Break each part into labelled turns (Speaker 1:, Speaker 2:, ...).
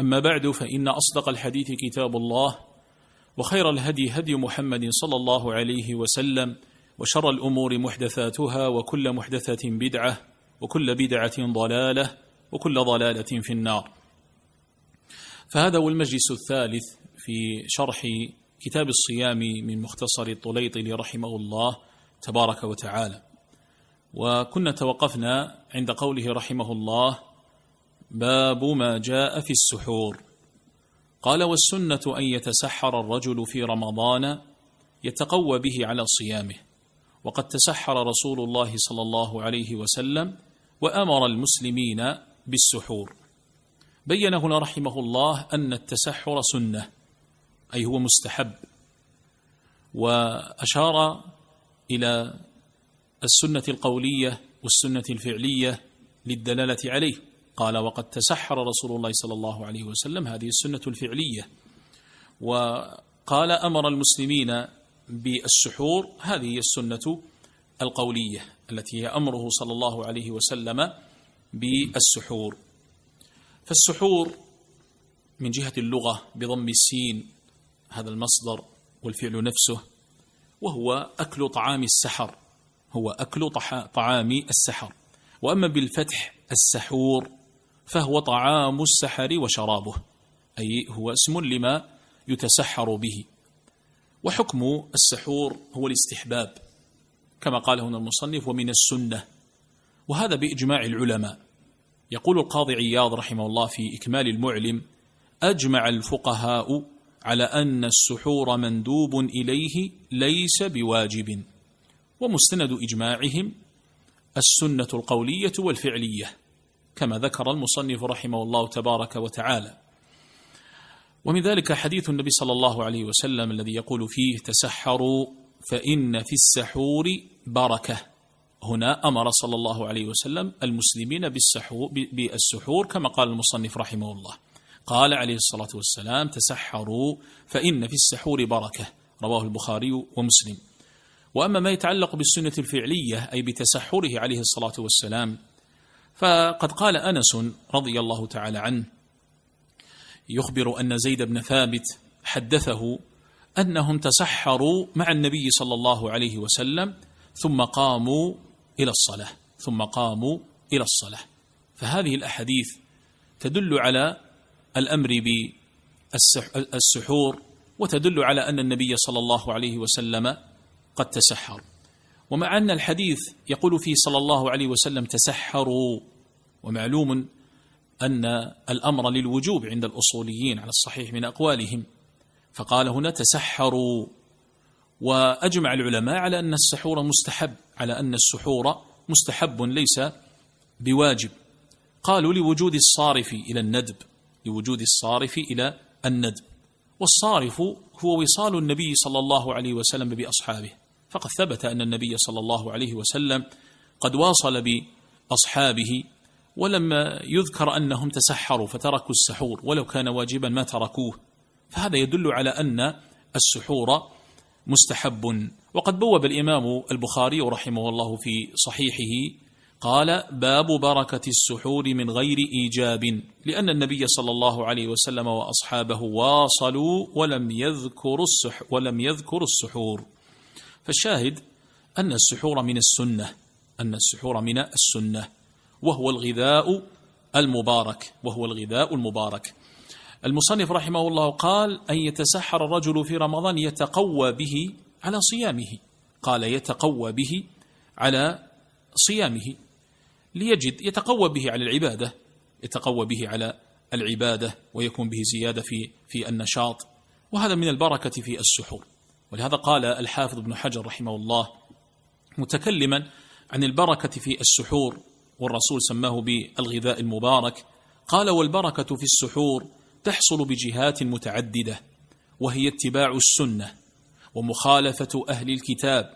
Speaker 1: أما بعد فإن أصدق الحديث كتاب الله وخير الهدي هدي محمد صلى الله عليه وسلم وشر الأمور محدثاتها وكل محدثة بدعة وكل بدعة ضلالة وكل ضلالة في النار. فهذا هو المجلس الثالث في شرح كتاب الصيام من مختصر الطليطل رحمه الله تبارك وتعالى. وكنا توقفنا عند قوله رحمه الله باب ما جاء في السحور. قال والسنة أن يتسحر الرجل في رمضان يتقوى به على صيامه وقد تسحر رسول الله صلى الله عليه وسلم وأمر المسلمين بالسحور. بين هنا رحمه الله أن التسحر سنة أي هو مستحب وأشار إلى السنة القولية والسنة الفعلية للدلالة عليه. قال وقد تسحر رسول الله صلى الله عليه وسلم هذه السنة الفعلية. وقال أمر المسلمين بالسحور هذه هي السنة القولية التي هي أمره صلى الله عليه وسلم بالسحور. فالسحور من جهة اللغة بضم السين هذا المصدر والفعل نفسه وهو أكل طعام السحر هو أكل طعام السحر. وأما بالفتح السحور فهو طعام السحر وشرابه أي هو اسم لما يتسحر به. وحكم السحور هو الاستحباب كما قال هنا المصنف ومن السنة. وهذا بإجماع العلماء. يقول القاضي عياض رحمه الله في إكمال المعلم أجمع الفقهاء على أن السحور مندوب إليه ليس بواجب. ومستند إجماعهم السنة القولية والفعلية. كما ذكر المصنف رحمه الله تبارك وتعالى. ومن ذلك حديث النبي صلى الله عليه وسلم الذي يقول فيه تسحروا فإن في السحور بركة. هنا أمر صلى الله عليه وسلم المسلمين بالسحور كما قال المصنف رحمه الله. قال عليه الصلاة والسلام تسحروا فإن في السحور بركة. رواه البخاري ومسلم. وأما ما يتعلق بالسنة الفعلية أي بتسحره عليه الصلاة والسلام فقد قال أنس رضي الله تعالى عنه يخبر أن زيد بن ثابت حدثه أنهم تسحروا مع النبي صلى الله عليه وسلم ثم قاموا إلى الصلاة ثم قاموا إلى الصلاة. فهذه الأحاديث تدل على الأمر بالسحور وتدل على أن النبي صلى الله عليه وسلم قد تسحر. ومع أن الحديث يقول فيه صلى الله عليه وسلم تسحروا ومعلوم أن الأمر للوجوب عند الأصوليين على الصحيح من أقوالهم فقال هنا تسحروا. وأجمع العلماء على أن السحور مستحب على أن السحور مستحب ليس بواجب. قالوا لوجود الصارف إلى الندب لوجود الصارف إلى الندب والصارف هو وصال النبي صلى الله عليه وسلم بأصحابه. فقد ثبت أن النبي صلى الله عليه وسلم قد واصل بأصحابه ولم يذكر أنهم تسحروا فتركوا السحور ولو كان واجبا ما تركوه. فهذا يدل على أن السحور مستحب. وقد بوب الإمام البخاري رحمه الله في صحيحه قال باب بركة السحور من غير إيجاب لأن النبي صلى الله عليه وسلم وأصحابه واصلوا ولم يذكروا السح ولم يذكروا السحور. فالشاهد أن السحور من السنة أن السحور من السنة وهو الغذاء المبارك وهو الغذاء المبارك. المصنف رحمه الله قال أن يتسحر الرجل في رمضان يتقوى به على صيامه. قال يتقوى به على صيامه. ليجد يتقوى به على العبادة يتقوى به على العبادة ويكون به زيادة في في النشاط. وهذا من البركة في السحور. ولهذا قال الحافظ ابن حجر رحمه الله متكلما عن البركة في السحور والرسول سماه بالغذاء المبارك. قال والبركة في السحور تحصل بجهات متعددة وهي اتباع السنة ومخالفة أهل الكتاب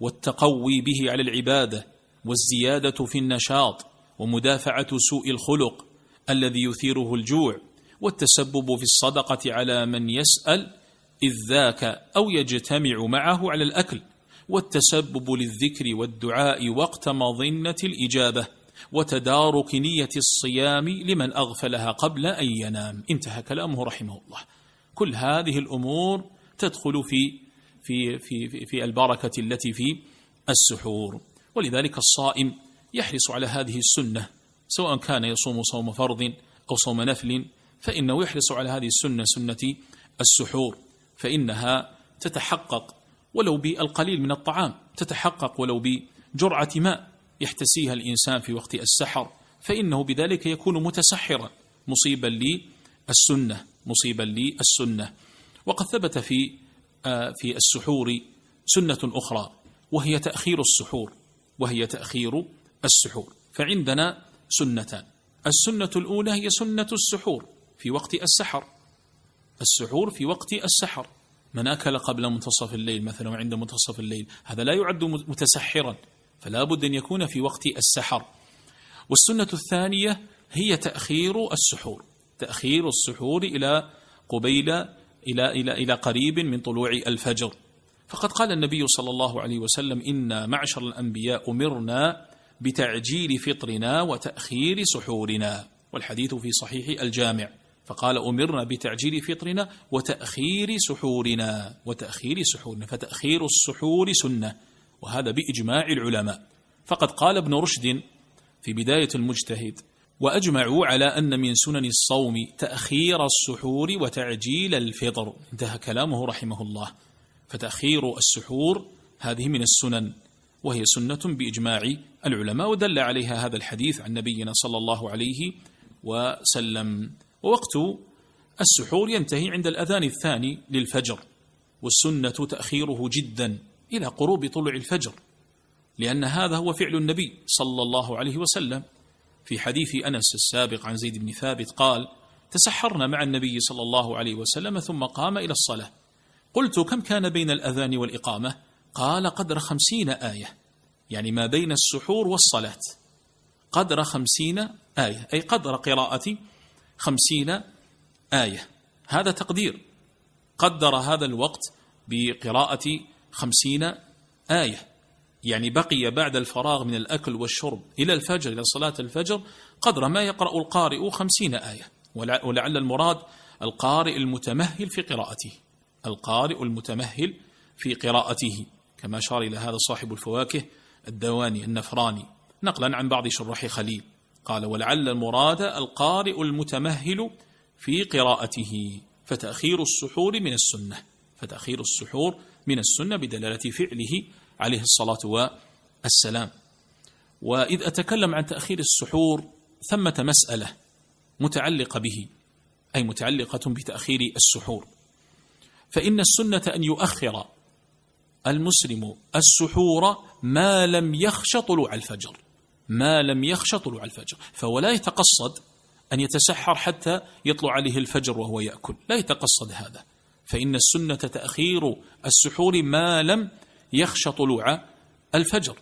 Speaker 1: والتقوي به على العبادة والزيادة في النشاط ومدافعة سوء الخلق الذي يثيره الجوع والتسبب في الصدقة على من يسأل إذ ذاك أو يجتمع معه على الأكل والتسبب للذكر والدعاء وقت مظنة الإجابة وتدارك نية الصيام لمن أغفلها قبل أن ينام. انتهى كلامه رحمه الله. كل هذه الأمور تدخل في في في في البركة التي في السحور. ولذلك الصائم يحرص على هذه السنة سواء كان يصوم صوم فرض أو صوم نفل فإنه يحرص على هذه السنة سنة السحور. فإنها تتحقق ولو بالقليل من الطعام تتحقق ولو بجرعة ماء يحتسيها الإنسان في وقت السحر فإنه بذلك يكون متسحرا مصيبا للسنة مصيبا للسنة. وقد ثبت في آه، في السحور سنة أخرى وهي تأخير السحور وهي تأخير السحور. فعندنا سنتان السنة الأولى هي سنة السحور في وقت السحر. السحور في وقت السحر. من أكل قبل منتصف الليل مثلا وعند منتصف الليل هذا لا يعد متسحرا فلا بد أن يكون في وقت السحر. والسنة الثانية هي تأخير السحور. تأخير السحور إلى قبيل إلى إلى إلى قريب من طلوع الفجر. فقد قال النبي صلى الله عليه وسلم إن معشر الأنبياء أمرنا بتعجيل فطرنا وتأخير سحورنا. والحديث في صحيح الجامع. فقال أمرنا بتعجيل فطرنا وتأخير سحورنا وتأخير سحورنا فتأخير السحور سنة وهذا بإجماع العلماء. فقد قال ابن رشد في بداية المجتهد وأجمعوا على أن من سنن الصوم تأخير السحور وتعجيل الفطر. انتهى كلامه رحمه الله. فتأخير السحور هذه من السنن وهي سنة بإجماع العلماء ودل عليها هذا الحديث عن نبينا صلى الله عليه وسلم. ووقت السحور ينتهي عند الأذان الثاني للفجر والسنة تأخيره جدا إلى قروب طلوع الفجر لأن هذا هو فعل النبي صلى الله عليه وسلم. في حديث أنس السابق عن زيد بن ثابت قال تسحرنا مع النبي صلى الله عليه وسلم ثم قام إلى الصلاة. قلت كم كان بين الأذان والإقامة؟ قال قدر خمسين آية يعني ما بين السحور والصلاة. قدر خمسين آية أي قدر قراءة خمسين آية. هذا تقدير. قدر هذا الوقت بقراءة خمسين آية. يعني بقي بعد الفراغ من الأكل والشرب إلى الفجر إلى صلاة الفجر قدر ما يقرأ القارئ خمسين آية. ولعل المراد القارئ المتمهل في قراءته. القارئ المتمهل في قراءته. كما أشار إلى هذا صاحب الفواكه الدواني النفراني. نقلا عن بعض شراح خليل. قال ولعل المراد القارئ المتمهل في قراءته فتأخير السحور من السنة فتأخير السحور من السنة بدلالة فعله عليه الصلاة والسلام. وإذ أتكلم عن تأخير السحور ثمة مسألة متعلقة به أي متعلقة بتأخير السحور. فإن السنة أن يؤخر المسلم السحور ما لم يخش طلوع الفجر. ما لم يخش طلوع الفجر فهو لا يتقصد أن يتسحر حتى يطلع عليه الفجر وهو يأكل لا يتقصد هذا فإن السنة تأخير السحور ما لم يخش طلوع الفجر.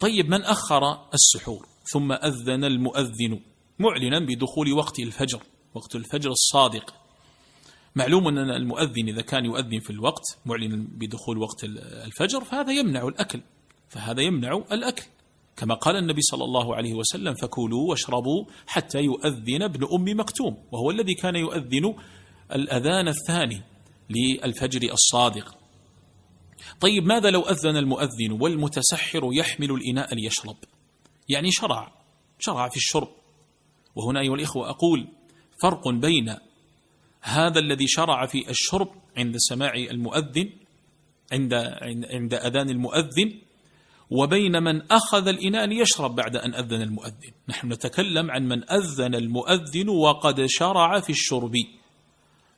Speaker 1: طيب من أخر السحور؟ ثم أذن المؤذن معلنا بدخول وقت الفجر وقت الفجر الصادق. معلوم أن المؤذن إذا كان يؤذن في الوقت معلنا بدخول وقت الفجر فهذا يمنع الأكل فهذا يمنع الأكل. كما قال النبي صلى الله عليه وسلم فكلوا واشربوا حتى يؤذن ابن أم مكتوم. وهو الذي كان يؤذن الأذان الثاني للفجر الصادق. طيب ماذا لو أذن المؤذن والمتسحر يحمل الإناء ليشرب؟ يعني شرع شرع في الشرب. وهنا أيها الإخوة أقول فرق بين هذا الذي شرع في الشرب عند سماع المؤذن عند عند أذان المؤذن وبين من أخذ الإناء ليشرب بعد أن أذن المؤذن. نحن نتكلم عن من أذن المؤذن وقد شرع في الشرب.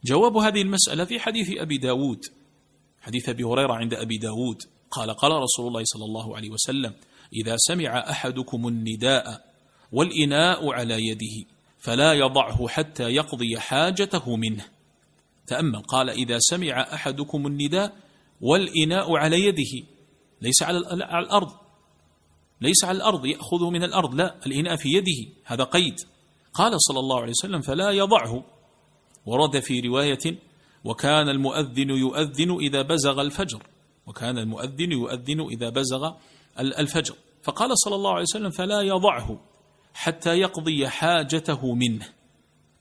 Speaker 1: جواب هذه المسألة في حديث أبي داود. حديث أبي هريرة عند أبي داود. قال قال رسول الله صلى الله عليه وسلم إذا سمع أحدكم النداء والإناء على يده فلا يضعه حتى يقضي حاجته منه. تأمل قال إذا سمع أحدكم النداء والإناء على يده ليس على الأرض. ليس على الأرض يأخذه من الأرض. لا الإناء في يده هذا قيد. قال صلى الله عليه وسلم فلا يضعه. ورد في رواية وكان المؤذن يؤذن إذا بزغ الفجر. وكان المؤذن يؤذن إذا بزغ الفجر. فقال صلى الله عليه وسلم فلا يضعه حتى يقضي حاجته منه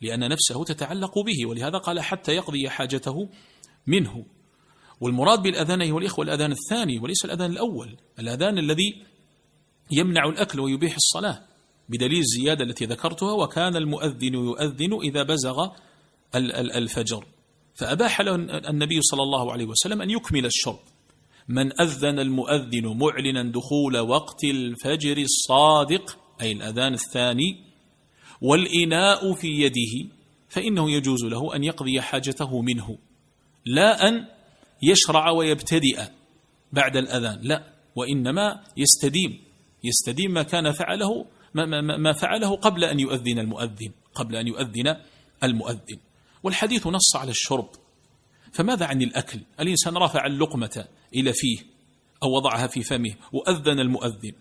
Speaker 1: لأن نفسه تتعلق به. ولهذا قال حتى يقضي حاجته منه. والمراد بالأذان أيها الإخوة الأذان الثاني وليس الأذان الأول الأذان الذي يمنع الأكل ويبيح الصلاة بدليل الزيادة التي ذكرتها وكان المؤذن يؤذن إذا بزغ الفجر. فأباح له النبي صلى الله عليه وسلم أن يكمل الشرط من أذن المؤذن معلنا دخول وقت الفجر الصادق أي الأذان الثاني والإناء في يده فإنه يجوز له أن يقضي حاجته منه. لا أن يشرع ويبتدئ بعد الأذان. لا وإنما يستديم يستديم ما كان فعله ما, ما, ما فعله قبل أن يؤذن المؤذن قبل أن يؤذن المؤذن. والحديث نص على الشرب. فماذا عن الأكل؟ الإنسان رفع اللقمة إلى فيه أو وضعها في فمه وأذن المؤذن.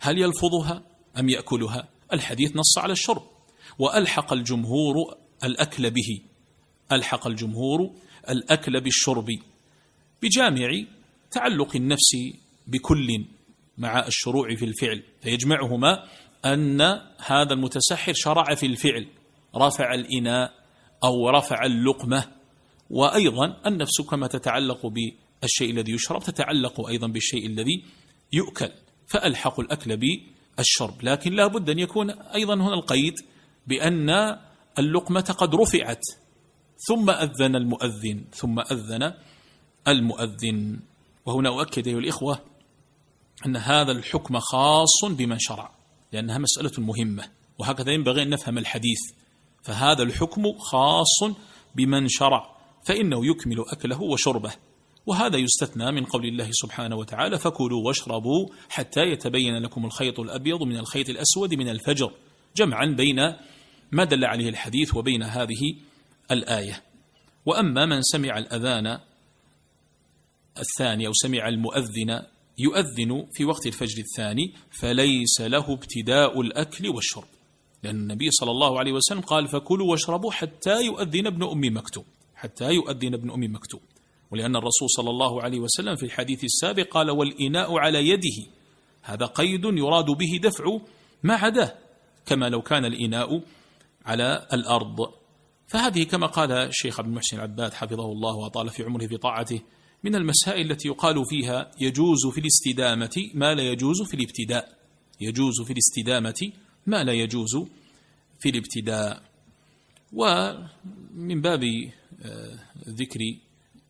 Speaker 1: هل يلفظها أم يأكلها؟ الحديث نص على الشرب. وألحق الجمهور الأكل به. ألحق الجمهور الأكل بالشرب. بجامع تعلق النفس بكل مع الشروع في الفعل فيجمعهما أن هذا المتسحر شرع في الفعل رفع الإناء أو رفع اللقمة وأيضا النفس كما تتعلق بالشيء الذي يشرب تتعلق أيضا بالشيء الذي يؤكل فألحق الأكل بالشرب لكن لا بد أن يكون أيضا هنا القيد بأن اللقمة قد رفعت ثم أذن المؤذن ثم أذن المؤذن. وهنا أؤكد أيها الإخوة أن هذا الحكم خاص بمن شرع لأنها مسألة مهمة وهكذا ينبغي أن نفهم الحديث. فهذا الحكم خاص بمن شرع فإنه يكمل أكله وشربه وهذا يستثنى من قول الله سبحانه وتعالى فكلوا واشربوا حتى يتبين لكم الخيط الأبيض من الخيط الأسود من الفجر جمعا بين ما دل عليه الحديث وبين هذه الآية. وأما من سمع الأذان الثاني أو سمع المؤذن يؤذن في وقت الفجر الثاني فليس له ابتداء الأكل والشرب. لأن النبي صلى الله عليه وسلم قال فكلوا واشربوا حتى يؤذن ابن أم مكتوم. حتى يؤذن ابن أم مكتوم. ولأن الرسول صلى الله عليه وسلم في الحديث السابق قال والإناء على يده. هذا قيد يراد به دفع ما عداه كما لو كان الإناء على الأرض. فهذه كما قال الشيخ عبد المحسن العباد حفظه الله وطال في عمره في طاعته من المسائل التي يقال فيها يجوز في الاستدامة ما لا يجوز في الابتداء. يجوز في الاستدامة ما لا يجوز في الابتداء. ومن باب آه، ذكر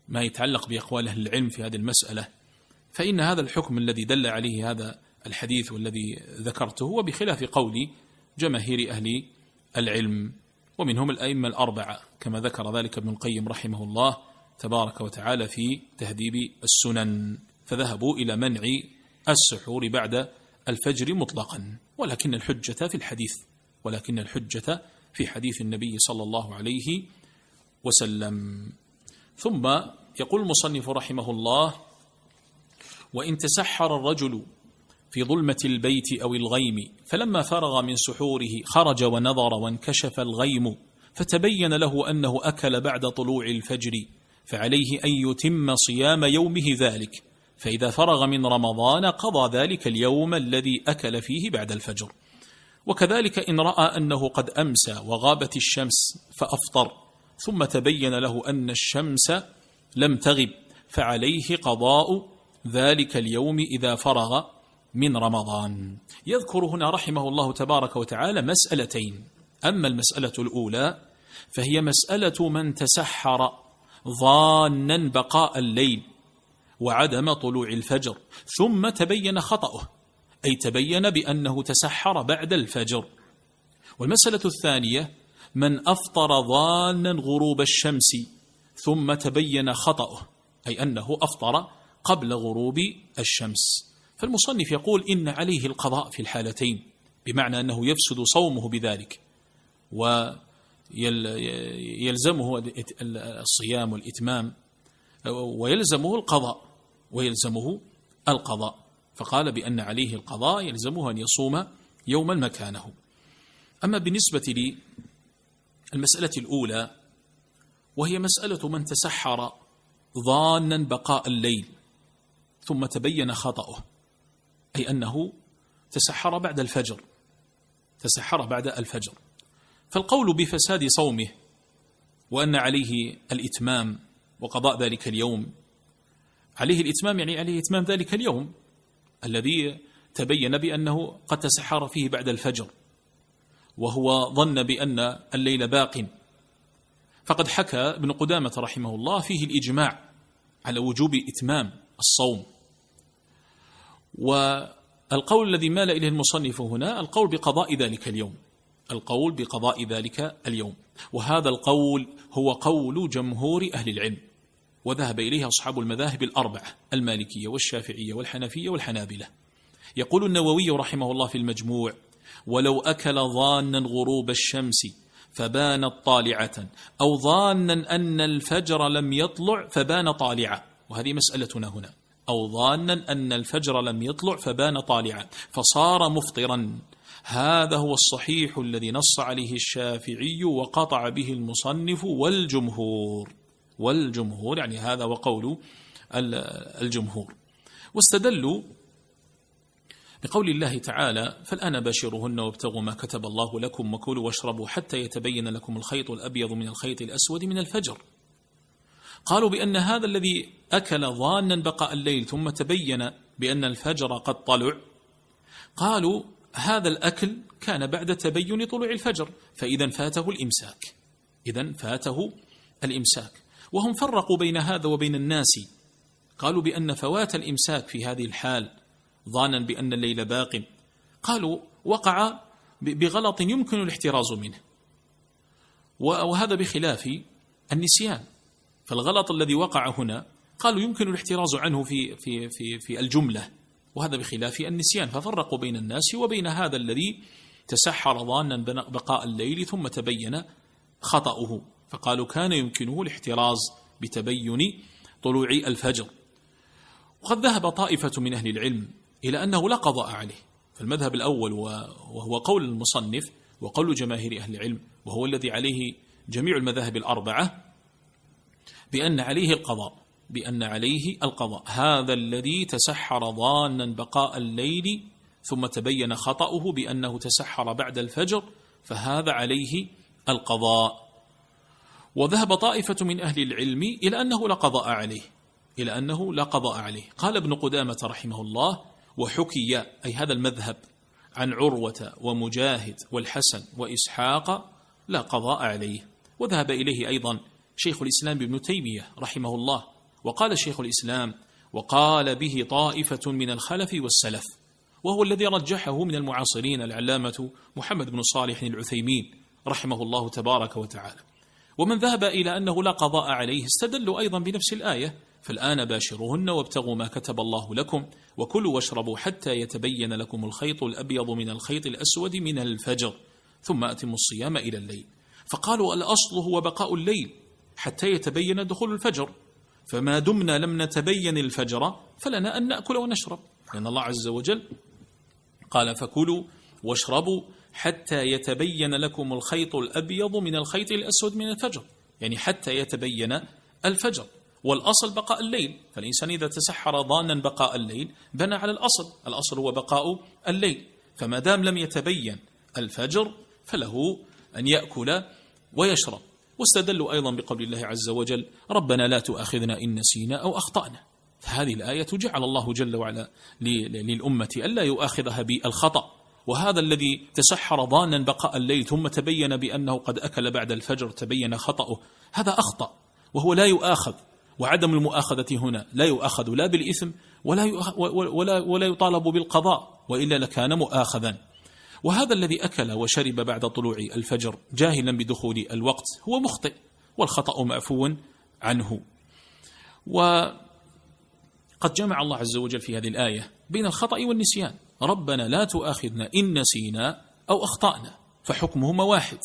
Speaker 1: ما يتعلق بأقوال أهل العلم في هذه المسألة فإن هذا الحكم الذي دل عليه هذا الحديث والذي ذكرته هو بخلاف قول جماهير أهل العلم. ومنهم الأئمة الأربعة كما ذكر ذلك ابن القيم رحمه الله تبارك وتعالى في تهذيب السنن فذهبوا إلى منع السحور بعد الفجر مطلقا ولكن الحجة في الحديث ولكن الحجة في حديث النبي صلى الله عليه وسلم. ثم يقول المصنف رحمه الله وإن تسحر الرجل في ظلمة البيت أو الغيم فلما فرغ من سحوره خرج ونظر وانكشف الغيم فتبين له أنه أكل بعد طلوع الفجر فعليه أن يتم صيام يومه ذلك. فإذا فرغ من رمضان قضى ذلك اليوم الذي أكل فيه بعد الفجر. وكذلك إن رأى أنه قد أمسى وغابت الشمس فأفطر ثم تبين له أن الشمس لم تغب فعليه قضاء ذلك اليوم إذا فرغ من رمضان. يذكر هنا رحمه الله تبارك وتعالى مسألتين. أما المسألة الأولى فهي مسألة من تسحر ظانا بقاء الليل وعدم طلوع الفجر ثم تبين خطأه أي تبين بأنه تسحر بعد الفجر. والمسألة الثانية من أفطر ظانا غروب الشمس ثم تبين خطأه أي أنه أفطر قبل غروب الشمس. فالمصنف يقول إن عليه القضاء في الحالتين بمعنى أنه يفسد صومه بذلك ويلزمه الصيام والإتمام ويلزمه القضاء ويلزمه القضاء. فقال بأن عليه القضاء يلزمه أن يصوم يوما مكانه. أما بالنسبة للمسألة الأولى وهي مسألة من تسحر ظانا بقاء الليل ثم تبين خطأه أي أنه تسحر بعد الفجر تسحر بعد الفجر. فالقول بفساد صومه وأن عليه الإتمام وقضاء ذلك اليوم. عليه الإتمام يعني عليه إتمام ذلك اليوم الذي تبين بأنه قد تسحر فيه بعد الفجر وهو ظن بأن الليل باق. فقد حكى ابن قدامة رحمه الله فيه الإجماع على وجوب إتمام الصوم. والقول الذي مال إليه المصنف هنا القول بقضاء ذلك اليوم. القول بقضاء ذلك اليوم. وهذا القول هو قول جمهور أهل العلم. وذهب إليه أصحاب المذاهب الأربعة المالكية والشافعية والحنفية والحنابلة. يقول النووي رحمه الله في المجموع ولو أكل ظانا غروب الشمس فبانت طالعة أو ظانا أن الفجر لم يطلع فبان طالعة. وهذه مسألتنا هنا. أو ظانا أن الفجر لم يطلع فبان طالعا فصار مفطرا. هذا هو الصحيح الذي نص عليه الشافعي وقطع به المصنف والجمهور. والجمهور يعني هذا وقول الجمهور. واستدلوا بقول الله تعالى فالآن باشرهن وابتغوا ما كتب الله لكم وكلوا واشربوا حتى يتبين لكم الخيط الأبيض من الخيط الأسود من الفجر. قالوا بأن هذا الذي أكل ظانا بقاء الليل ثم تبين بأن الفجر قد طلع. قالوا هذا الأكل كان بعد تبين طلوع الفجر فإذا فاته الإمساك. إذا فاته الإمساك. وهم فرقوا بين هذا وبين الناس. قالوا بأن فوات الإمساك في هذه الحال ظانا بأن الليل باق. قالوا وقع بغلط يمكن الاحتراز منه. وهذا بخلاف النسيان. فالغلط الذي وقع هنا قالوا يمكن الاحتراز عنه في في في في الجملة. وهذا بخلاف النسيان ففرقوا بين الناس وبين هذا الذي تسحر ظانا بقاء الليل ثم تبين خطأه. فقالوا كان يمكنه الاحتراز بتبين طلوع الفجر. وقد ذهب طائفة من أهل العلم إلى أنه لا قضاء عليه. فالمذهب الأول وهو قول المصنف وقول جماهير أهل العلم وهو الذي عليه جميع المذاهب الأربعة بأن عليه القضاء. بأن عليه القضاء. هذا الذي تسحر ظانا بقاء الليل ثم تبين خطأه بأنه تسحر بعد الفجر فهذا عليه القضاء. وذهب طائفة من أهل العلم إلى أنه لا قضاء عليه إلى أنه لا قضاء عليه. قال ابن قدامة رحمه الله وحكي أي هذا المذهب عن عروة ومجاهد والحسن وإسحاق لا قضاء عليه. وذهب إليه أيضا شيخ الإسلام ابن تيمية رحمه الله وقال شيخ الإسلام وقال به طائفة من الخلف والسلف وهو الذي رجحه من المعاصرين العلامة محمد بن صالح العثيمين رحمه الله تبارك وتعالى. ومن ذهب إلى أنه لا قضاء عليه استدلوا أيضا بنفس الآية فالآن باشروهن وابتغوا ما كتب الله لكم وكلوا واشربوا حتى يتبين لكم الخيط الأبيض من الخيط الأسود من الفجر ثم أتموا الصيام إلى الليل فقالوا الأصل هو بقاء الليل حتى يتبين دخول الفجر. فما دمنا لم نتبين الفجر فلنا أن نأكل ونشرب. لأن الله عز وجل قال فكلوا واشربوا حتى يتبين لكم الخيط الأبيض من الخيط الأسود من الفجر. يعني حتى يتبين الفجر. والأصل بقاء الليل. فالإنسان إذا تسحر ظانا بقاء الليل بنى على الأصل. الأصل هو بقاء الليل. فما دام لم يتبين الفجر فله أن يأكل ويشرب. واستدلوا أيضا بقول الله عز وجل ربنا لا تؤاخذنا إن نسينا أو أخطأنا. فهذه الآية جعل الله جل وعلا للأمة ألا يؤاخذها بالخطأ. وهذا الذي تسحر ظانا بقاء الليل ثم تبين بأنه قد أكل بعد الفجر تبين خطأه. هذا أخطأ وهو لا يؤاخذ. وعدم المؤاخذة هنا لا يؤاخذ لا بالإثم ولا ولا ولا يطالب بالقضاء وإلا لكان مؤاخذا. وهذا الذي أكل وشرب بعد طلوع الفجر جاهلا بدخول الوقت هو مخطئ والخطأ معفو عنه. وقد جمع الله عز وجل في هذه الآية بين الخطأ والنسيان. ربنا لا تؤاخذنا إن نسينا أو أخطأنا فحكمهما واحد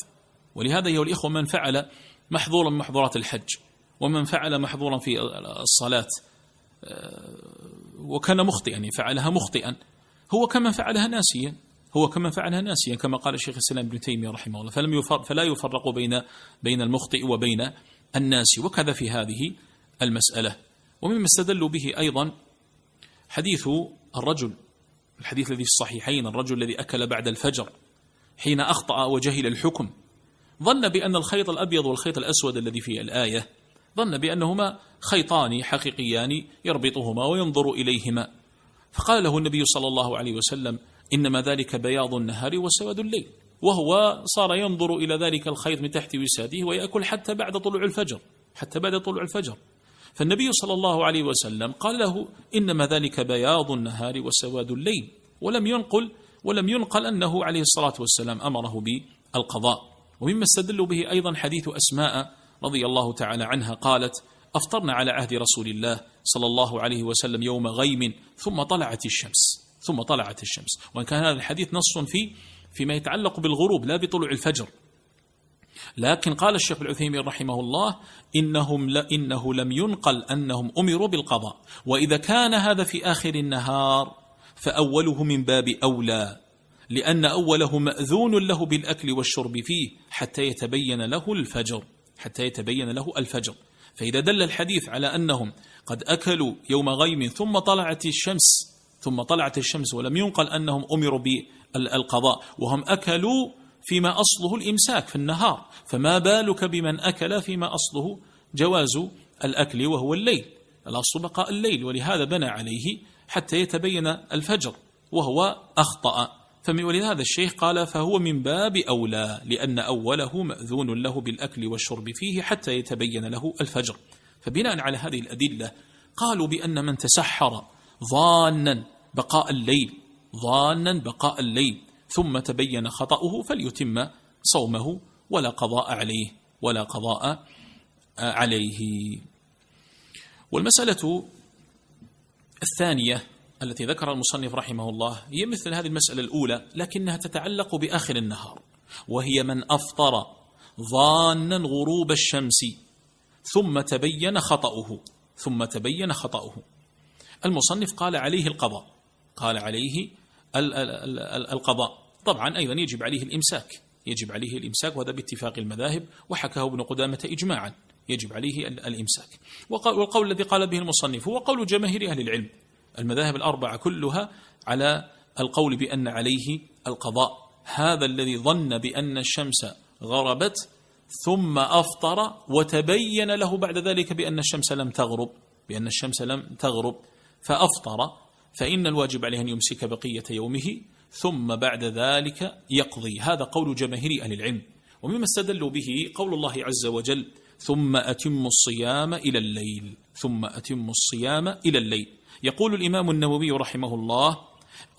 Speaker 1: ولهذا أيها الإخوة من فعل محظورا محظورات الحج ومن فعل محظورا في الصلاة آه، وكان مخطئا فعلها مخطئا هو كما فعلها ناسيا. هو كما فعلها ناسيا كما قال الشيخ الإسلام ابن تيمية رحمه الله فلم يفرق فلا يفرق بين بين المخطئ وبين الناس وكذا في هذه المسألة. ومما استدلوا به أيضا حديث الرجل الحديث الذي في الصحيحين الرجل الذي أكل بعد الفجر حين أخطأ وجهل الحكم ظن بأن الخيط الأبيض والخيط الأسود الذي في الآية ظن بأنهما خيطان حقيقيان يربطهما وينظر إليهما. فقال له النبي صلى الله عليه وسلم إنما ذلك بياض النهار وسواد الليل. وهو صار ينظر إلى ذلك الخيط من تحت وساده ويأكل حتى بعد طلوع الفجر حتى بعد طلوع الفجر. فالنبي صلى الله عليه وسلم قال له إنما ذلك بياض النهار وسواد الليل. ولم ينقل ولم ينقل أنه عليه الصلاة والسلام أمره بالقضاء. ومما استدلوا به أيضا حديث أسماء رضي الله تعالى عنها قالت أفطرنا على عهد رسول الله صلى الله عليه وسلم يوم غيم ثم طلعت الشمس. ثم طلعت الشمس. وإن كان هذا الحديث نص في فيما يتعلق بالغروب لا بطلوع الفجر. لكن قال الشيخ العثيمين رحمه الله إنهم إنه لم ينقل أنهم أمروا بالقضاء. وإذا كان هذا في آخر النهار فأوله من باب أولى. لأن أوله مأذون له بالأكل والشرب فيه حتى يتبين له الفجر. حتى يتبين له الفجر. فإذا دل الحديث على أنهم قد أكلوا يوم غيم ثم طلعت الشمس ثم طلعت الشمس ولم ينقل أنهم أمروا بالقضاء وهم أكلوا فيما أصله الإمساك في النهار فما بالك بمن أكل فيما أصله جواز الأكل وهو الليل الأصل بقاء الليل ولهذا بنى عليه حتى يتبين الفجر وهو أخطأ. ولهذا الشيخ قال فهو من باب أولى لأن أوله مأذون له بالأكل والشرب فيه حتى يتبين له الفجر. فبناء على هذه الأدلة قالوا بأن من تسحر ظانا بقاء الليل ظانا بقاء الليل. ثم تبين خطأه فليتم صومه ولا قضاء عليه ولا قضاء عليه. والمسألة الثانية التي ذكر المصنف رحمه الله هي مثل هذه المسألة الأولى لكنها تتعلق بآخر النهار وهي من أفطر ظانا غروب الشمس ثم تبين خطأه ثم تبين خطأه. المصنف قال عليه القضاء. قال عليه القضاء. طبعا أيضا يجب عليه الإمساك. يجب عليه الإمساك وهذا باتفاق المذاهب وحكاه ابن قدامة إجماعا. يجب عليه الإمساك. والقول الذي قال به المصنف هو قول جماهير أهل العلم. المذاهب الأربعة كلها على القول بأن عليه القضاء. هذا الذي ظن بأن الشمس غربت ثم أفطر وتبين له بعد ذلك بأن الشمس لم تغرب. بأن الشمس لم تغرب. فأفطر فإن الواجب عليه أن يمسك بقية يومه ثم بعد ذلك يقضي. هذا قول جماهير أهل العلم. ومما استدلوا به قول الله عز وجل ثم أتم الصيام إلى الليل ثم أتم الصيام إلى الليل. يقول الإمام النووي رحمه الله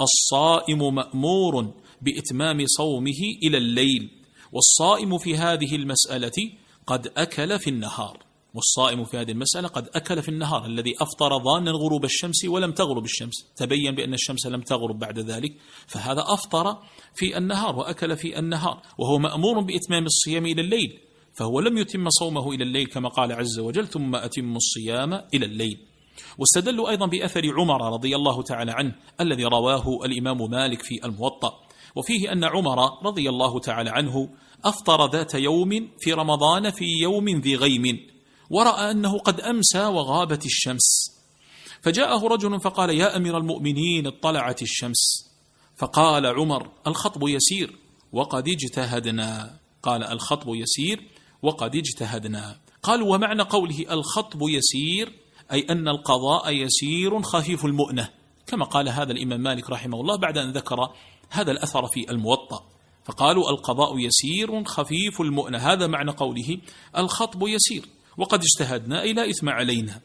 Speaker 1: الصائم مأمور بإتمام صومه إلى الليل والصائم في هذه المسألة قد أكل في النهار. والصائم في هذه المسألة قد أكل في النهار الذي أفطر ظانا غروب الشمس ولم تغرب الشمس. تبين بأن الشمس لم تغرب بعد ذلك. فهذا أفطر في النهار وأكل في النهار وهو مأمور بإتمام الصيام إلى الليل. فهو لم يتم صومه إلى الليل كما قال عز وجل ثم أتم الصيام إلى الليل. واستدلوا أيضا بأثر عمر رضي الله تعالى عنه الذي رواه الإمام مالك في الموطأ. وفيه أن عمر رضي الله تعالى عنه أفطر ذات يوم في رمضان في يوم ذي غيم. ورأى أنه قد أمسى وغابت الشمس. فجاءه رجل فقال يا أمير المؤمنين اطلعت الشمس. فقال عمر الخطب يسير وقد اجتهدنا. قال الخطب يسير وقد اجتهدنا. قالوا ومعنى قوله الخطب يسير أي أن القضاء يسير خفيف المؤنة. كما قال هذا الإمام مالك رحمه الله بعد أن ذكر هذا الأثر في الموطأ. فقالوا القضاء يسير خفيف المؤنة. هذا معنى قوله الخطب يسير. وقد اجتهدنا أي لا إثم علينا.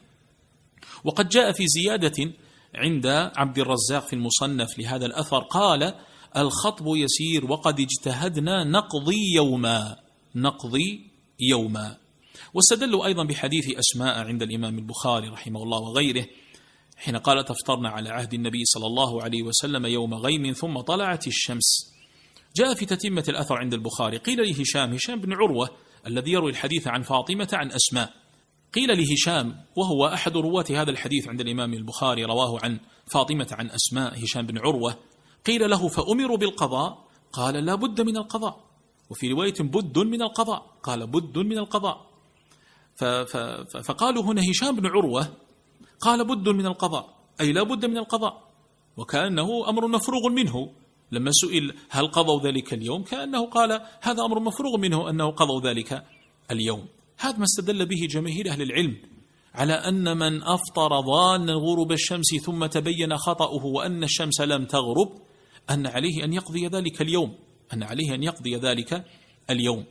Speaker 1: وقد جاء في زيادة عند عبد الرزاق في المصنف لهذا الأثر قال الخطب يسير وقد اجتهدنا نقضي يوما نقضي يوما. واستدلوا أيضا بحديث أسماء عند الإمام البخاري رحمه الله وغيره حين قال تفطرنا على عهد النبي صلى الله عليه وسلم يوم غيم ثم طلعت الشمس. جاء في تتمة الأثر عند البخاري قيل لهشام هشام بن عروة الذي يروي الحديث عن فاطمة عن أسماء. قيل لهشام وهو أحد رواة هذا الحديث عند الإمام البخاري رواه عن فاطمة عن أسماء هشام بن عروة. قيل له فأمروا بالقضاء؟ قال لا بد من القضاء. وفي رواية بد من القضاء. قال بد من القضاء. فقالوا هنا هشام بن عروة قال بد من القضاء. أي لا بد من القضاء. وكأنه أمر مفروغ منه. لما سئل هل قضوا ذلك اليوم كأنه قال هذا أمر مفروغ منه أنه قضوا ذلك اليوم. هذا ما استدل به جماهير أهل العلم على أن من أفطر ظانا غروب الشمس ثم تبين خطأه وأن الشمس لم تغرب أن عليه أن يقضي ذلك اليوم أن عليه أن يقضي ذلك اليوم.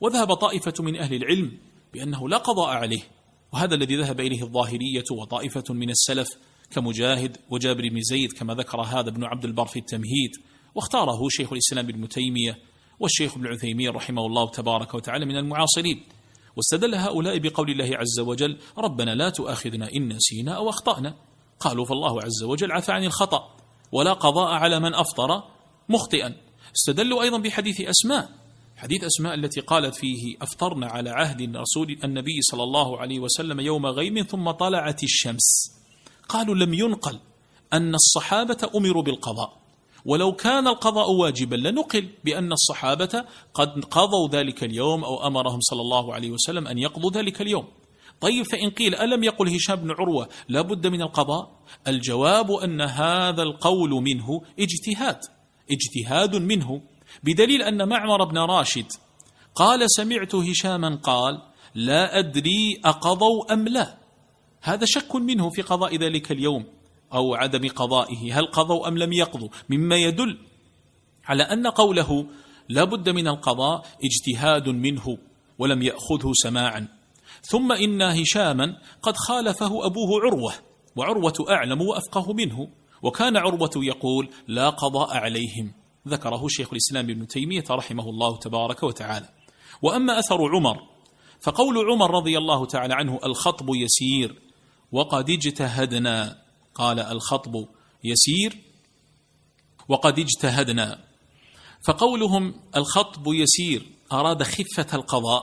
Speaker 1: وذهب طائفة من أهل العلم بأنه لا قضاء عليه وهذا الذي ذهب إليه الظاهرية وطائفة من السلف كمجاهد وجابر بن زيد كما ذكر هذا ابن عبد البر في التمهيد واختاره شيخ الإسلام ابن تيمية والشيخ ابن عثيمين رحمه الله تبارك وتعالى من المعاصرين. واستدل هؤلاء بقول الله عز وجل ربنا لا تؤاخذنا إن نسينا أو أخطأنا. قالوا فالله عز وجل عفى عن الخطأ ولا قضاء على من أفطر مخطئا. استدلوا أيضا بحديث أسماء. حديث أسماء التي قالت فيه أفطرنا على عهد رسول النبي صلى الله عليه وسلم يوم غيم ثم طلعت الشمس. قالوا لم ينقل أن الصحابة أمروا بالقضاء. ولو كان القضاء واجبا لنقل بأن الصحابة قد قضوا ذلك اليوم أو أمرهم صلى الله عليه وسلم أن يقضوا ذلك اليوم. طيب فإن قيل ألم يقل هشام بن عروة لا بد من القضاء؟ الجواب أن هذا القول منه اجتهاد اجتهاد منه بدليل أن معمر بن راشد قال سمعت هشاما قال لا أدري أقضوا أم لا. هذا شك منه في قضاء ذلك اليوم أو عدم قضائه. هل قضوا أم لم يقضوا؟ مما يدل على أن قوله لا بد من القضاء اجتهاد منه ولم يأخذه سماعا. ثم إن هشاما قد خالفه أبوه عروة وعروة أعلم وأفقه منه وكان عروة يقول لا قضاء عليهم. ذكره شيخ الإسلام ابن تيمية رحمه الله تبارك وتعالى. وأما أثر عمر فقول عمر رضي الله تعالى عنه الخطب يسير وقد اجتهدنا قال الخطب يسير وقد اجتهدنا. فقولهم الخطب يسير أراد خفة القضاء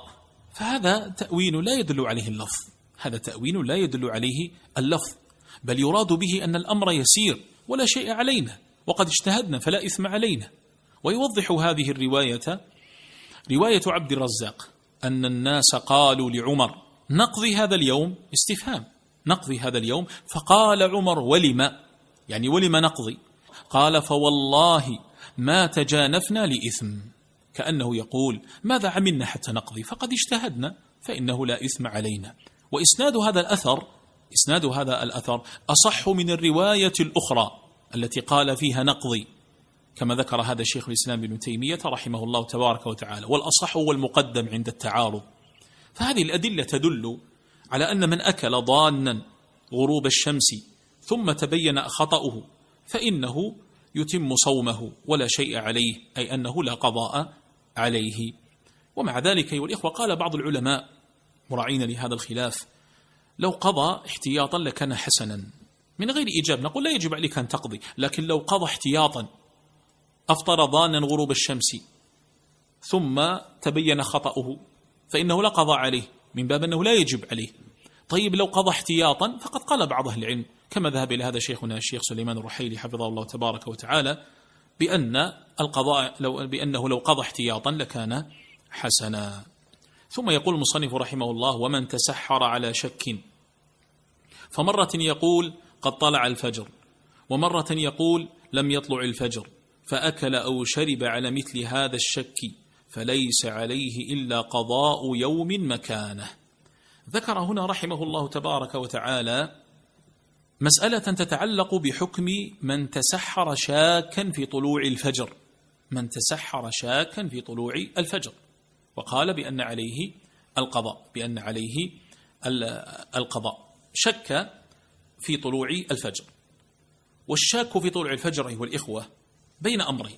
Speaker 1: فهذا تأويل لا يدل عليه اللفظ. هذا تأويل لا يدل عليه اللفظ بل يراد به أن الأمر يسير ولا شيء علينا وقد اجتهدنا فلا إثم علينا. ويوضح هذه الرواية رواية عبد الرزاق أن الناس قالوا لعمر نقضي هذا اليوم استفهام. نقضي هذا اليوم؟ فقال عمر ولم؟ يعني ولم نقضي؟ قال فوالله ما تجانفنا لإثم. كأنه يقول ماذا عملنا حتى نقضي؟ فقد اجتهدنا فإنه لا إثم علينا. وإسناد هذا الأثر إسناد هذا الأثر أصح من الرواية الأخرى التي قال فيها نقضي كما ذكر هذا الشيخ الإسلام ابن تيمية رحمه الله تبارك وتعالى والأصح هو المقدم عند التعارض. فهذه الأدلة تدل على أن من أكل ضانا غروب الشمس ثم تبين خطأه فإنه يتم صومه ولا شيء عليه أي أنه لا قضاء عليه. ومع ذلك أيها الإخوة قال بعض العلماء مراعين لهذا الخلاف لو قضى احتياطا لكان حسنا. من غير إيجاب نقول لا يجب عليك أن تقضي لكن لو قضى احتياطا أفطر ضانا غروب الشمس ثم تبين خطأه فإنه لا قضى عليه. من باب أنه لا يجب عليه. طيب لو قضى احتياطا فقد قال بعض أهل العلم كما ذهب إلى هذا شيخنا الشيخ سليمان الرحيلي حفظه الله تبارك وتعالى بأن القضاء لو بأنه لو قضى احتياطا لكان حسنا. ثم يقول المصنف رحمه الله ومن تسحر على شك. فمرة يقول قد طلع الفجر. ومرة يقول لم يطلع الفجر. فأكل أو شرب على مثل هذا الشك. فليس عليه إلا قضاء يوم مكانه. ذكر هنا رحمه الله تبارك وتعالى مسألة تتعلق بحكم من تسحر شاكا في طلوع الفجر. من تسحر شاكا في طلوع الفجر. وقال بأن عليه القضاء بأن عليه القضاء. شك في طلوع الفجر. والشاك في طلوع الفجر أيها الإخوة بين أمرين.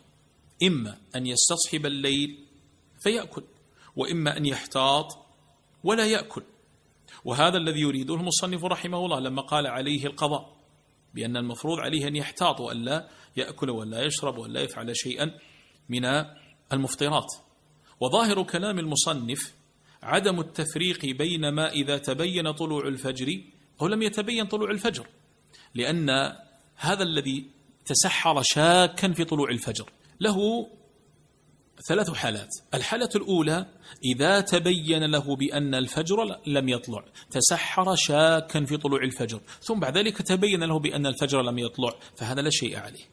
Speaker 1: إما أن يستصحب الليل فيأكل. وإما أن يحتاط ولا يأكل. وهذا الذي يريده المصنف رحمه الله لما قال عليه القضاء بأن المفروض عليه أن يحتاط وألا يأكل ولا يشرب ولا يفعل شيئا من المفطرات. وظاهر كلام المصنف عدم التفريق بين ما إذا تبين طلوع الفجر أو لم يتبين طلوع الفجر لأن هذا الذي تسحر شاكا في طلوع الفجر له ثلاث حالات. الحالة الأولى إذا تبين له بأن الفجر لم يطلع تسحر شاكا في طلوع الفجر ثم بعد ذلك تبين له بأن الفجر لم يطلع فهذا لا شيء عليه.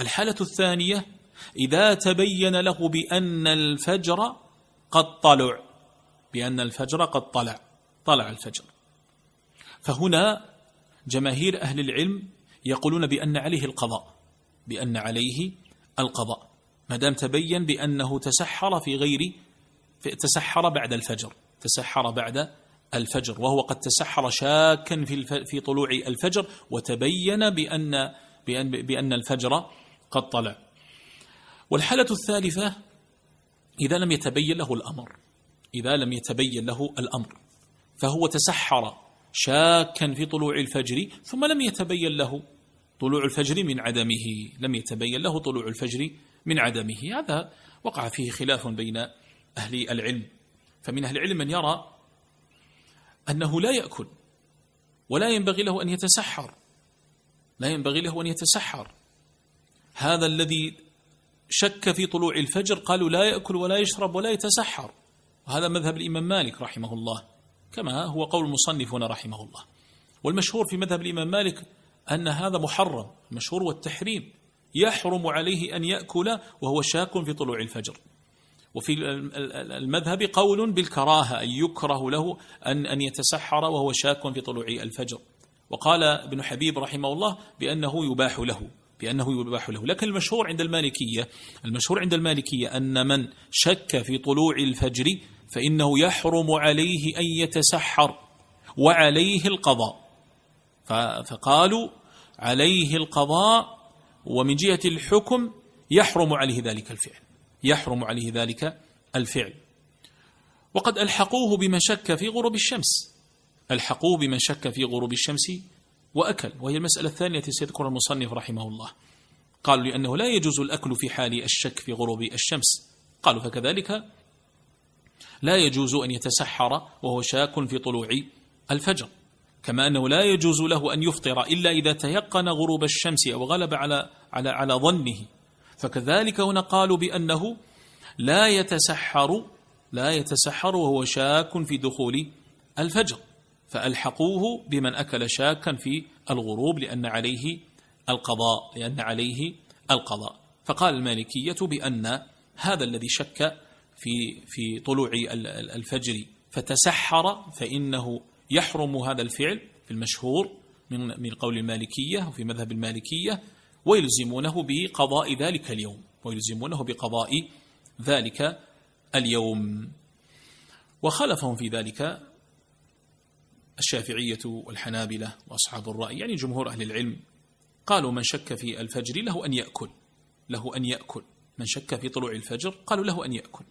Speaker 1: الحالة الثانية إذا تبين له بأن الفجر قد طلع بأن الفجر قد طلع طلع الفجر. فهنا جماهير أهل العلم يقولون بأن عليه القضاء بأن عليه القضاء. ما دام تبين بأنه تسحر في غير تسحر بعد الفجر تسحر بعد الفجر وهو قد تسحر شاكا في في طلوع الفجر وتبين بأن بأن بأن الفجر قد طلع. والحالة الثالثة إذا لم يتبين له الأمر إذا لم يتبين له الأمر فهو تسحر شاكا في طلوع الفجر ثم لم يتبين له طلوع الفجر من عدمه لم يتبين له طلوع الفجر من عدمه. هذا وقع فيه خلاف بين أهل العلم. فمن أهل العلم من يرى أنه لا يأكل ولا ينبغي له أن يتسحر. لا ينبغي له أن يتسحر. هذا الذي شك في طلوع الفجر قالوا لا يأكل ولا يشرب ولا يتسحر. وهذا مذهب الإمام مالك رحمه الله كما هو قول المصنفون رحمه الله. والمشهور في مذهب الإمام مالك أن هذا محرم المشهور والتحريم يحرم عليه أن يأكل وهو شاك في طلوع الفجر. وفي المذهب قول بالكراهة أن يكره له أن أن يتسحر وهو شاك في طلوع الفجر. وقال ابن حبيب رحمه الله بأنه يباح له بأنه يباح له. لكن المشهور عند المالكية المشهور عند المالكية أن من شك في طلوع الفجر فإنه يحرم عليه أن يتسحر وعليه القضاء. فقالوا عليه القضاء ومن جهة الحكم يحرم عليه ذلك الفعل. يحرم عليه ذلك الفعل. وقد ألحقوه بمن شك في غروب الشمس. ألحقوه بمن شك في غروب الشمس وأكل. وهي المسألة الثانية التي سيذكرها المصنف رحمه الله. قالوا لأنه لا يجوز الأكل في حال الشك في غروب الشمس. قالوا فكذلك لا يجوز أن يتسحر وهو شاك في طلوع الفجر. كما أنه لا يجوز له أن يفطر إلا إذا تيقن غروب الشمس أو غلب على على على ظنه. فكذلك هنا قالوا بأنه لا يتسحر لا يتسحر وهو شاك في دخول الفجر. فألحقوه بمن أكل شاكا في الغروب لأن عليه القضاء لأن عليه القضاء. فقال المالكية بأن هذا الذي شك في في طلوع الفجر فتسحر فإنه يحرم هذا الفعل في المشهور من من قول المالكية وفي مذهب المالكية ويلزمونه بقضاء ذلك اليوم ويلزمونه بقضاء ذلك اليوم. وخالفهم في ذلك الشافعية والحنابلة وأصحاب الرأي. يعني جمهور أهل العلم قالوا من شك في الفجر له أن يأكل له أن يأكل. من شك في طلوع الفجر قالوا له أن يأكل.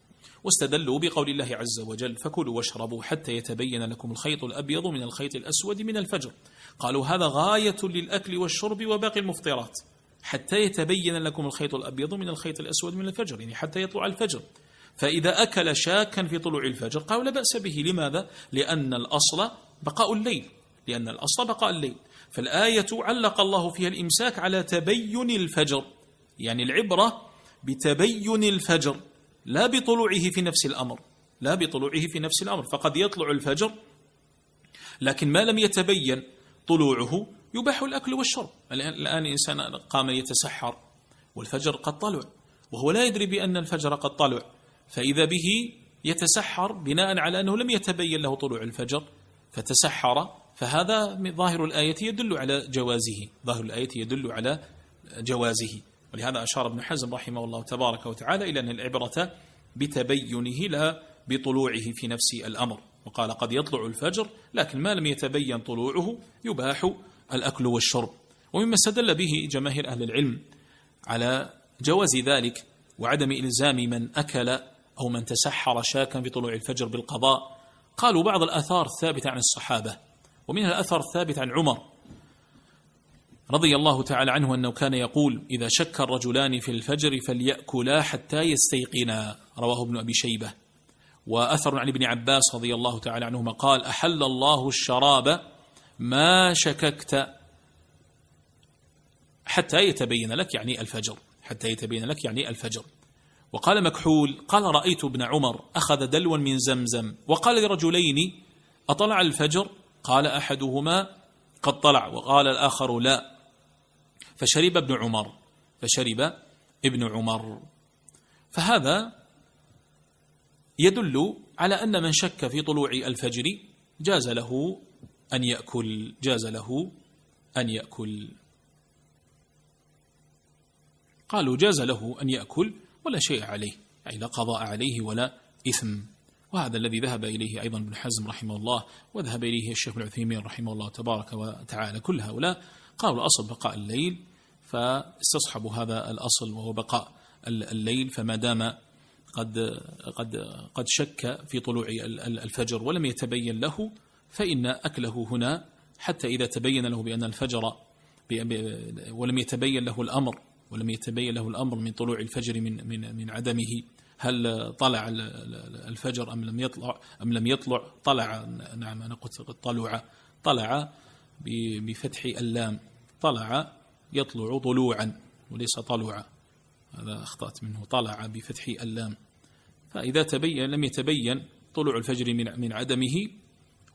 Speaker 1: واستدلوا بقول الله عز وجل فكلوا واشربوا حتى يتبين لكم الخيط الأبيض من الخيط الأسود من الفجر. قالوا هذا غاية للأكل والشرب وباقي المفطرات حتى يتبين لكم الخيط الأبيض من الخيط الأسود من الفجر يعني حتى يطلع الفجر. فإذا أكل شاكا في طلوع الفجر قالوا لا بأس به لماذا؟ لأن الأصل بقاء الليل لأن الأصل بقاء الليل. فالآية علق الله فيها الإمساك على تبين الفجر يعني العبرة بتبين الفجر. لا بطلوعه في نفس الأمر لا بطلوعه في نفس الأمر فقد يطلع الفجر لكن ما لم يتبين طلوعه يباح الأكل والشرب. الآن إنسان قام يتسحر والفجر قد طلع وهو لا يدري بأن الفجر قد طلع فإذا به يتسحر بناء على أنه لم يتبين له طلوع الفجر فتسحر فهذا ظاهر الآية يدل على جوازه ظاهر الآية يدل على جوازه. ولهذا أشار ابن حزم رحمه الله تبارك وتعالى إلى أن العبرة بتبينه لا بطلوعه في نفس الأمر وقال قد يطلع الفجر لكن ما لم يتبين طلوعه يباح الأكل والشرب ومما استدل به جماهير أهل العلم على جواز ذلك وعدم إلزام من أكل أو من تسحر شاكا في طلوع الفجر بالقضاء. قالوا بعض الآثار الثابتة عن الصحابة ومنها الأثر الثابت عن عمر رضي الله تعالى عنه أنه كان يقول إذا شك الرجلان في الفجر فليأكلا حتى يستيقنا. رواه ابن أبي شيبة. وأثر عن ابن عباس رضي الله تعالى عنهما قال أحل الله الشراب ما شككت حتى يتبين لك يعني الفجر حتى يتبين لك يعني الفجر. وقال مكحول قال رأيت ابن عمر أخذ دلوا من زمزم وقال لرجلين أطلع الفجر؟ قال أحدهما قد طلع. وقال الآخر لا. فشرب ابن عمر فشرب ابن عمر. فهذا يدل على أن من شك في طلوع الفجر جاز له أن يأكل جاز له أن يأكل. قالوا جاز له أن يأكل ولا شيء عليه أي لا قضاء عليه ولا إثم. وهذا الذي ذهب إليه أيضا ابن حزم رحمه الله وذهب إليه الشيخ العثيمين رحمه الله تبارك وتعالى. كل هؤلاء قالوا الأصل بقاء الليل فاستصحبوا هذا الأصل وهو بقاء الليل فما دام قد قد قد شك في طلوع الفجر ولم يتبين له فإن أكله هنا حتى إذا تبين له بأن الفجر ولم يتبين له الأمر ولم يتبين له الأمر من طلوع الفجر من من من عدمه هل طلع الفجر أم لم يطلع أم لم يطلع؟ طلع نعم أنا قلت طلع. طلع بفتح اللام. طلع يطلع طلوعا وليس طلوعا. هذا أخطأت منه. طلع بفتح اللام. فإذا تبين لم يتبين طلوع الفجر من من عدمه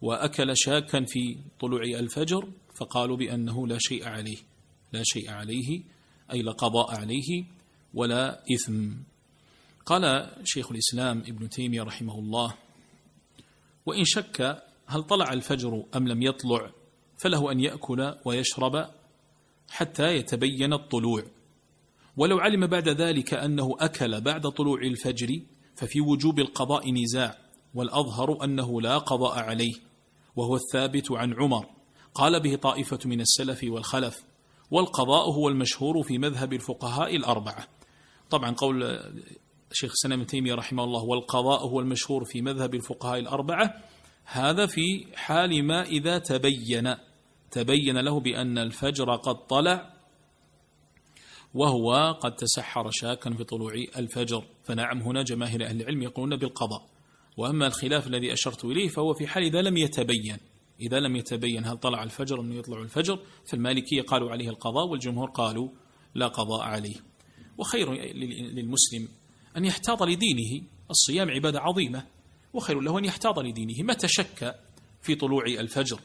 Speaker 1: وأكل شاكا في طلوع الفجر فقالوا بأنه لا شيء عليه. لا شيء عليه أي لا قضاء عليه ولا إثم. قال شيخ الإسلام ابن تيمية رحمه الله وإن شك هل طلع الفجر أم لم يطلع؟ فله أن يأكل ويشرب حتى يتبين الطلوع. ولو علم بعد ذلك أنه أكل بعد طلوع الفجر ففي وجوب القضاء نزاع والأظهر أنه لا قضاء عليه. وهو الثابت عن عمر. قال به طائفة من السلف والخلف والقضاء هو المشهور في مذهب الفقهاء الأربعة. طبعا قول شيخ سلام تيمية رحمه الله والقضاء هو المشهور في مذهب الفقهاء الأربعة هذا في حال ما إذا تبين. تبين له بأن الفجر قد طلع وهو قد تسحر شاكا في طلوع الفجر. فنعم هنا جماهير أهل العلم يقولون بالقضاء. وأما الخلاف الذي أشرت إليه فهو في حال إذا لم يتبين. إذا لم يتبين هل طلع الفجر أم يطلع الفجر فالمالكية قالوا عليه القضاء والجمهور قالوا لا قضاء عليه. وخير للمسلم أن يحتاط لدينه الصيام عبادة عظيمة. وخير له أن يحتاط لدينه متى شك في طلوع الفجر.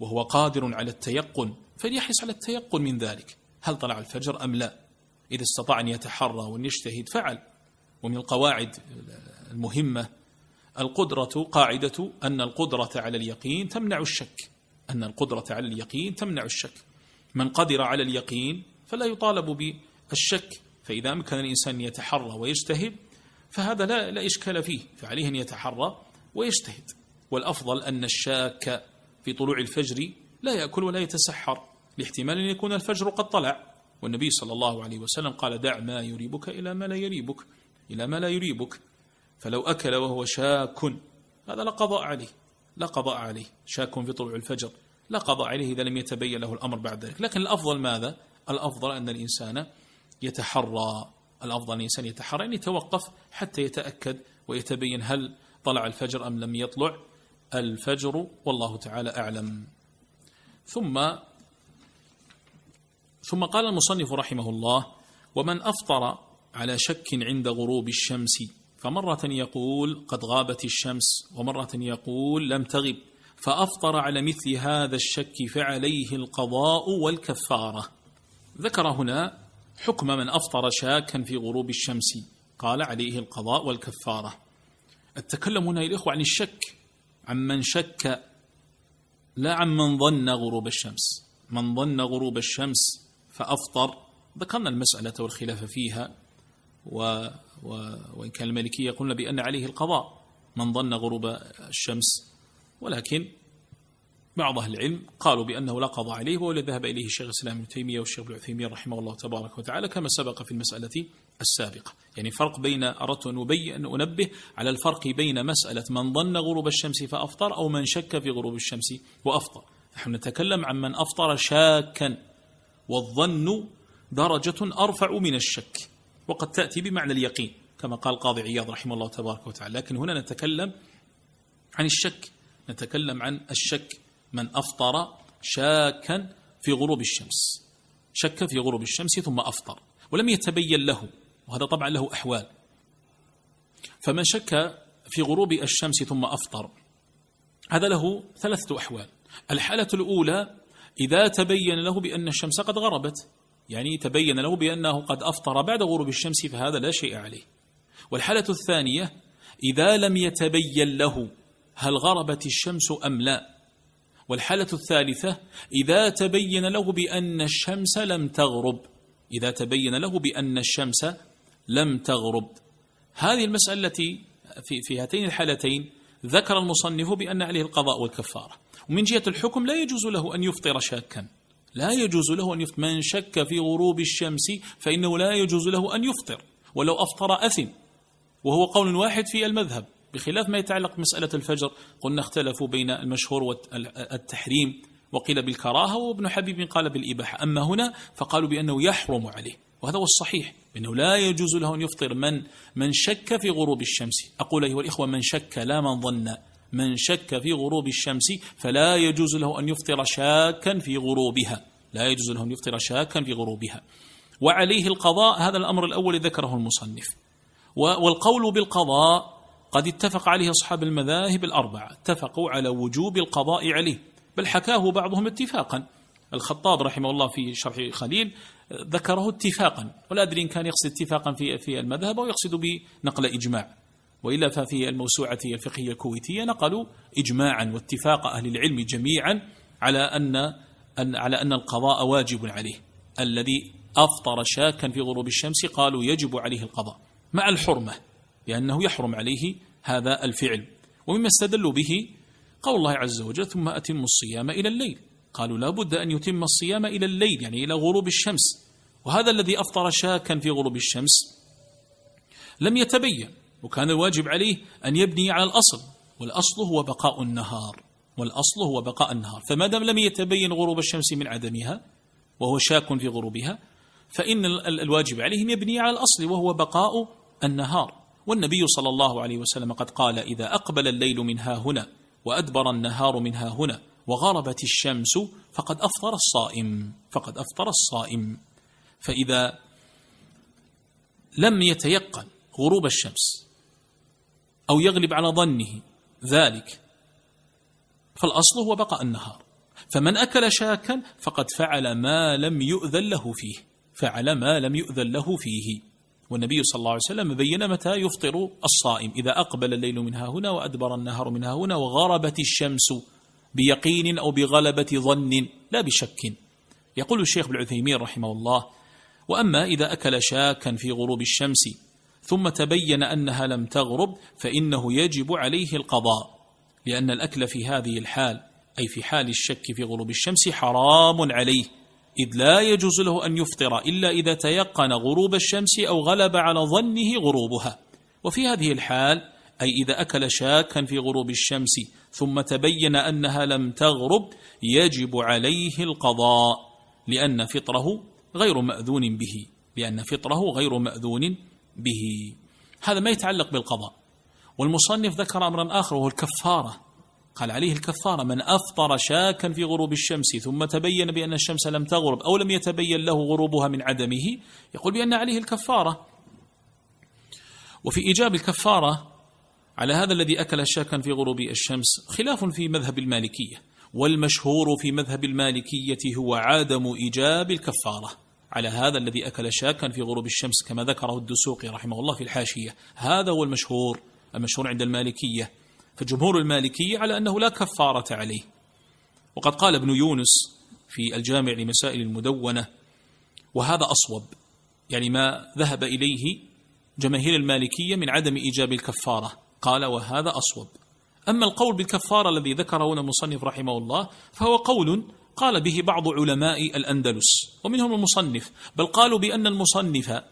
Speaker 1: وهو قادر على التيقن فليحرص على التيقن من ذلك. هل طلع الفجر أم لا؟ إذا استطاع أن يتحرى وأن يجتهد فعل. ومن القواعد المهمة القدرة قاعدة أن القدرة على اليقين تمنع الشك. أن القدرة على اليقين تمنع الشك. من قدر على اليقين فلا يطالب بالشك. فإذا أمكن الإنسان أن يتحرى ويجتهد فهذا لا, لا إشكال فيه. فعليه أن يتحرى ويجتهد. والأفضل أن الشاك في طلوع الفجر لا يأكل ولا يتسحر لاحتمال أن يكون الفجر قد طلع. والنبي صلى الله عليه وسلم قال دع ما يريبك إلى ما لا يريبك إلى ما لا يريبك. فلو أكل وهو شاك هذا لا قضاء عليه لا قضاء عليه شاك في طلوع الفجر لا قضاء عليه إذا لم يتبين له الأمر بعد ذلك. لكن الأفضل ماذا؟ الأفضل أن الإنسان يتحرى الأفضل الإنسان يتحرى أن يتوقف حتى يتأكد ويتبين هل طلع الفجر أم لم يطلع. الفجر والله تعالى أعلم. ثم ثم قال المصنف رحمه الله ومن أفطر على شك عند غروب الشمس فمرة يقول قد غابت الشمس ومرة يقول لم تغب فأفطر على مثل هذا الشك فعليه القضاء والكفارة. ذكر هنا حكم من أفطر شاكا في غروب الشمس قال عليه القضاء والكفارة. التكلم هنا الإخوة عن الشك. عمن شك لا عمن ظن غروب الشمس. من ظن غروب الشمس فأفطر. ذكرنا المسألة والخلاف فيها و و وإن كان المالكية قلنا بأن عليه القضاء من ظن غروب الشمس. ولكن بعض أهل العلم قالوا بأنه لا قضاء عليه وهو ذهب إليه الشيخ الإسلام ابن تيمية والشيخ ابن عثيمين رحمه الله تبارك وتعالى كما سبق في المسألة السابقة. يعني فرق بين أردت أن أبين أن أنبه على الفرق بين مسألة من ظن غروب الشمس فأفطر أو من شك في غروب الشمس وأفطر. نحن نتكلم عن من أفطر شاكا والظن درجة أرفع من الشك وقد تأتي بمعنى اليقين كما قال قاضي عياض رحمه الله تبارك وتعالى. لكن هنا نتكلم عن الشك نتكلم عن الشك من أفطر شاكا في غروب الشمس شك في غروب الشمس ثم أفطر ولم يتبين له. وهذا طبعا له أحوال. فمن شك في غروب الشمس ثم أفطر هذا له ثلاثة أحوال. الحالة الأولى إذا تبين له بأن الشمس قد غربت يعني تبين له بأنه قد أفطر بعد غروب الشمس فهذا لا شيء عليه. والحالة الثانية إذا لم يتبين له هل غربت الشمس أم لا. والحالة الثالثة إذا تبين له بأن الشمس لم تغرب إذا تبين له بأن الشمس لم تغرب. هذه المسألة التي في, في هاتين الحالتين ذكر المصنف بأن عليه القضاء والكفارة. ومن جهة الحكم لا يجوز له أن يفطر شاكا. لا يجوز له أن يفطر. من شك في غروب الشمس فإنه لا يجوز له أن يفطر. ولو أفطر أثم. وهو قول واحد في المذهب. بخلاف ما يتعلق بمسألة الفجر قلنا اختلفوا بين المشهور والتحريم. وقيل بالكراهة وابن حبيب قال بالإباحة. أما هنا فقالوا بأنه يحرم عليه. وهذا هو الصحيح أنه لا يجوز له أن يفطر من من شك في غروب الشمس. أقول أيها الإخوة من شك لا من ظن. من شك في غروب الشمس فلا يجوز له أن يفطر شاكا في غروبها. لا يجوز له أن يفطر شاكا في غروبها. وعليه القضاء هذا الأمر الأول ذكره المصنف. والقول بالقضاء قد اتفق عليه أصحاب المذاهب الأربعة. اتفقوا على وجوب القضاء عليه بل حكاه بعضهم اتفاقا. الخطاب رحمه الله في شرح خليل ذكره اتفاقا ولا أدري إن كان يقصد اتفاقا في في المذهب أو يقصد بنقل إجماع. وإلا ففي الموسوعة الفقهية الكويتية نقلوا إجماعا واتفاق أهل العلم جميعا على أن, أن على أن القضاء واجب عليه. الذي أفطر شاكا في غروب الشمس قالوا يجب عليه القضاء مع الحرمة لأنه يحرم عليه هذا الفعل. ومما استدلوا به قول الله عز وجل ثم أتم الصيام إلى الليل قالوا لا بد أن يتم الصيام إلى الليل يعني إلى غروب الشمس. وهذا الذي أفطر شاكا في غروب الشمس لم يتبين وكان الواجب عليه أن يبني على الأصل والأصل هو بقاء النهار والأصل هو بقاء النهار. فما دام لم يتبين غروب الشمس من عدمها وهو شاك في غروبها فإن الواجب عليه أن يبني على الأصل وهو بقاء النهار. والنبي صلى الله عليه وسلم قد قال إذا أقبل الليل من ها هنا وأدبر النهار من ها هنا وغربت الشمس فقد أفطر الصائم فقد أفطر الصائم. فإذا لم يتيقن غروب الشمس أو يغلب على ظنه ذلك فالأصل هو بقاء النهار. فمن أكل شاكا فقد فعل ما لم يؤذن له فيه فعل ما لم يؤذن له فيه. والنبي صلى الله عليه وسلم بين متى يفطر الصائم؟ إذا أقبل الليل منها هنا وأدبر النهار منها هنا وغربت الشمس بيقين أو بغلبة ظن لا بشك. يقول الشيخ ابن عثيمين رحمه الله وأما إذا أكل شاكا في غروب الشمس ثم تبين أنها لم تغرب فإنه يجب عليه القضاء لأن الأكل في هذه الحال أي في حال الشك في غروب الشمس حرام عليه إذ لا يجوز له أن يفطر إلا إذا تيقن غروب الشمس أو غلب على ظنه غروبها. وفي هذه الحال أي إذا أكل شاكا في غروب الشمس ثم تبين أنها لم تغرب يجب عليه القضاء لأن فطره غير مأذون به لأن فطره غير مأذون به. هذا ما يتعلق بالقضاء. والمصنف ذكر أمرا آخر وهو الكفارة. قال عليه الكفارة من أفطر شاكا في غروب الشمس ثم تبين بأن الشمس لم تغرب أو لم يتبين له غروبها من عدمه يقول بأن عليه الكفارة. وفي إيجاب الكفارة على هذا الذي أكل شاكا في غروب الشمس خلاف في مذهب المالكية. والمشهور في مذهب المالكية هو عدم إيجاب الكفارة. على هذا الذي أكل شاكا في غروب الشمس كما ذكره الدسوقي رحمه الله في الحاشية. هذا هو المشهور المشهور عند المالكية. فجمهور المالكية على أنه لا كفارة عليه. وقد قال ابن يونس في الجامع لمسائل المدونة وهذا أصوب يعني ما ذهب إليه جماهير المالكية من عدم إيجاب الكفارة. قال وهذا أصوب. أما القول بالكفارة الذي ذكره هنا المصنف رحمه الله فهو قول قال به بعض علماء الأندلس ومنهم المصنف بل قالوا بأن المصنف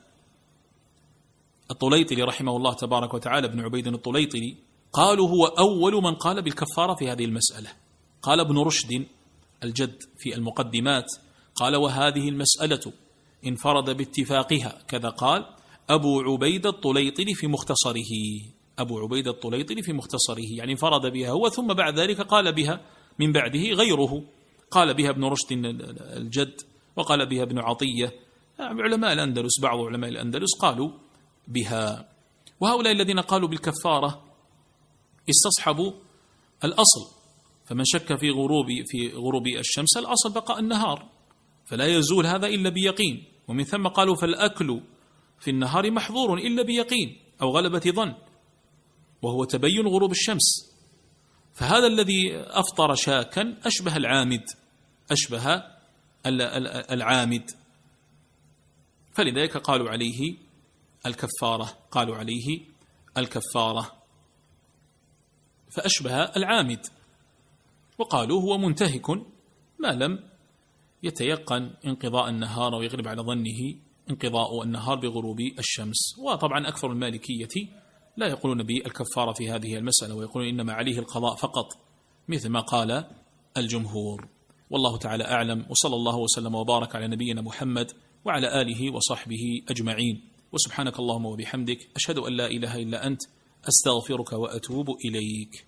Speaker 1: الطليطلي رحمه الله تبارك وتعالى ابن عبيد الطليطلي قالوا هو أول من قال بالكفارة في هذه المسألة. قال ابن رشد الجد في المقدمات قال وهذه المسألة انفرد باتفاقها كذا قال أبو عبيد الطليطلي في مختصره. أبو عبيد الطليطلي في مختصره يعني انفرد بها هو ثم بعد ذلك قال بها من بعده غيره. قال بها ابن رشد الجد وقال بها ابن عطية. علماء الأندلس بعض علماء الأندلس قالوا بها. وهؤلاء الذين قالوا بالكفارة استصحبوا الأصل. فمن شك في غروب في غروب الشمس الأصل بقاء النهار. فلا يزول هذا إلا بيقين. ومن ثم قالوا فالأكل في النهار محظور إلا بيقين أو غلبة ظن وهو تبين غروب الشمس. فهذا الذي أفطر شاكا أشبه العامد. أشبه العامد. فلذلك قالوا عليه الكفارة قالوا عليه الكفارة. فأشبه العامد. وقالوا هو منتهك ما لم يتيقن انقضاء النهار ويغلب على ظنه انقضاء النهار بغروب الشمس. وطبعا أكثر المالكية لا يقولون بالكفارة في هذه المسألة ويقولون إنما عليه القضاء فقط مثل ما قال الجمهور. والله تعالى أعلم وصلى الله وسلم وبارك على نبينا محمد وعلى آله وصحبه أجمعين. وسبحانك اللهم وبحمدك أشهد أن لا إله إلا أنت أستغفرك وأتوب إليك.